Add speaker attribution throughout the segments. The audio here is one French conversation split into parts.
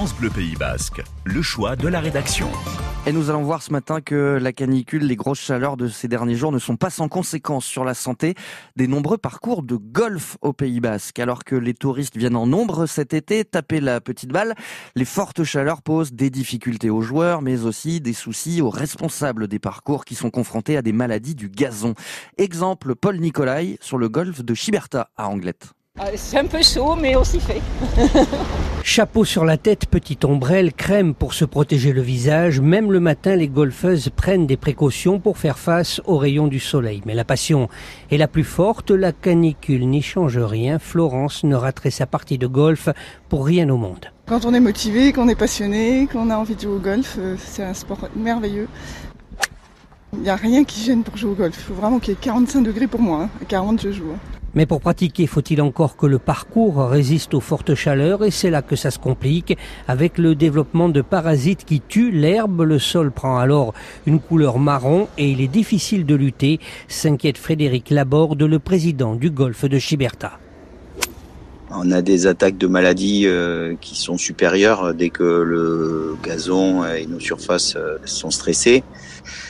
Speaker 1: France Bleu Pays Basque, le choix de la rédaction.
Speaker 2: Et nous allons voir ce matin que la canicule, les grosses chaleurs de ces derniers jours ne sont pas sans conséquences sur la santé des nombreux parcours de golf au Pays Basque. Alors que les touristes viennent en nombre cet été taper la petite balle, les fortes chaleurs posent des difficultés aux joueurs, mais aussi des soucis aux responsables des parcours qui sont confrontés à des maladies du gazon. Exemple Paul Nicolai sur le golf de Chiberta à Anglette.
Speaker 3: Ah, C'est un peu chaud, mais aussi fait.
Speaker 4: Chapeau sur la tête, petite ombrelle, crème pour se protéger le visage. Même le matin, les golfeuses prennent des précautions pour faire face aux rayons du soleil. Mais la passion est la plus forte. La canicule n'y change rien. Florence ne raterait sa partie de golf pour rien au monde.
Speaker 5: Quand on est motivé, qu'on est passionné, qu'on a envie de jouer au golf, euh, c'est un sport merveilleux. Il n'y a rien qui gêne pour jouer au golf. Il faut vraiment qu'il y ait 45 degrés pour moi. hein. À 40, je joue.
Speaker 4: Mais pour pratiquer, faut-il encore que le parcours résiste aux fortes chaleurs et c'est là que ça se complique avec le développement de parasites qui tuent l'herbe. Le sol prend alors une couleur marron et il est difficile de lutter, s'inquiète Frédéric Laborde, le président du golfe de Chiberta.
Speaker 6: On a des attaques de maladies euh, qui sont supérieures dès que le gazon et nos surfaces euh, sont stressés.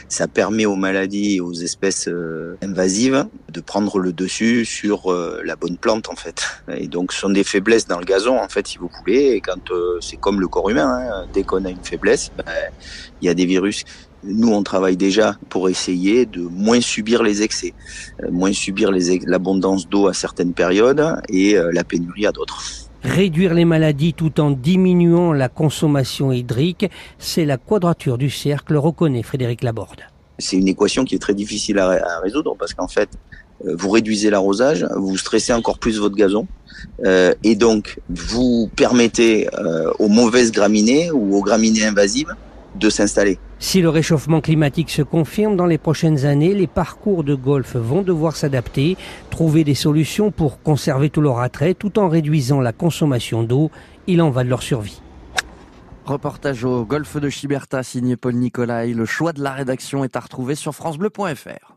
Speaker 6: Ça permet aux maladies et aux espèces euh, invasives de prendre le dessus sur euh, la bonne plante en fait. Et donc ce sont des faiblesses dans le gazon en fait si vous voulez. Et quand euh, c'est comme le corps humain, hein, dès qu'on a une faiblesse, ben, il y a des virus. Nous, on travaille déjà pour essayer de moins subir les excès, euh, moins subir l'abondance d'eau à certaines périodes et euh, la pénurie à d'autres.
Speaker 4: Réduire les maladies tout en diminuant la consommation hydrique, c'est la quadrature du cercle, reconnaît Frédéric Laborde.
Speaker 6: C'est une équation qui est très difficile à, à résoudre parce qu'en fait, euh, vous réduisez l'arrosage, vous stressez encore plus votre gazon euh, et donc vous permettez euh, aux mauvaises graminées ou aux graminées invasives de s'installer.
Speaker 4: Si le réchauffement climatique se confirme dans les prochaines années, les parcours de golf vont devoir s'adapter, trouver des solutions pour conserver tout leur attrait tout en réduisant la consommation d'eau. Il en va de leur survie.
Speaker 2: Reportage au golfe de Chiberta signé Paul Nicolai. Le choix de la rédaction est à retrouver sur francebleu.fr.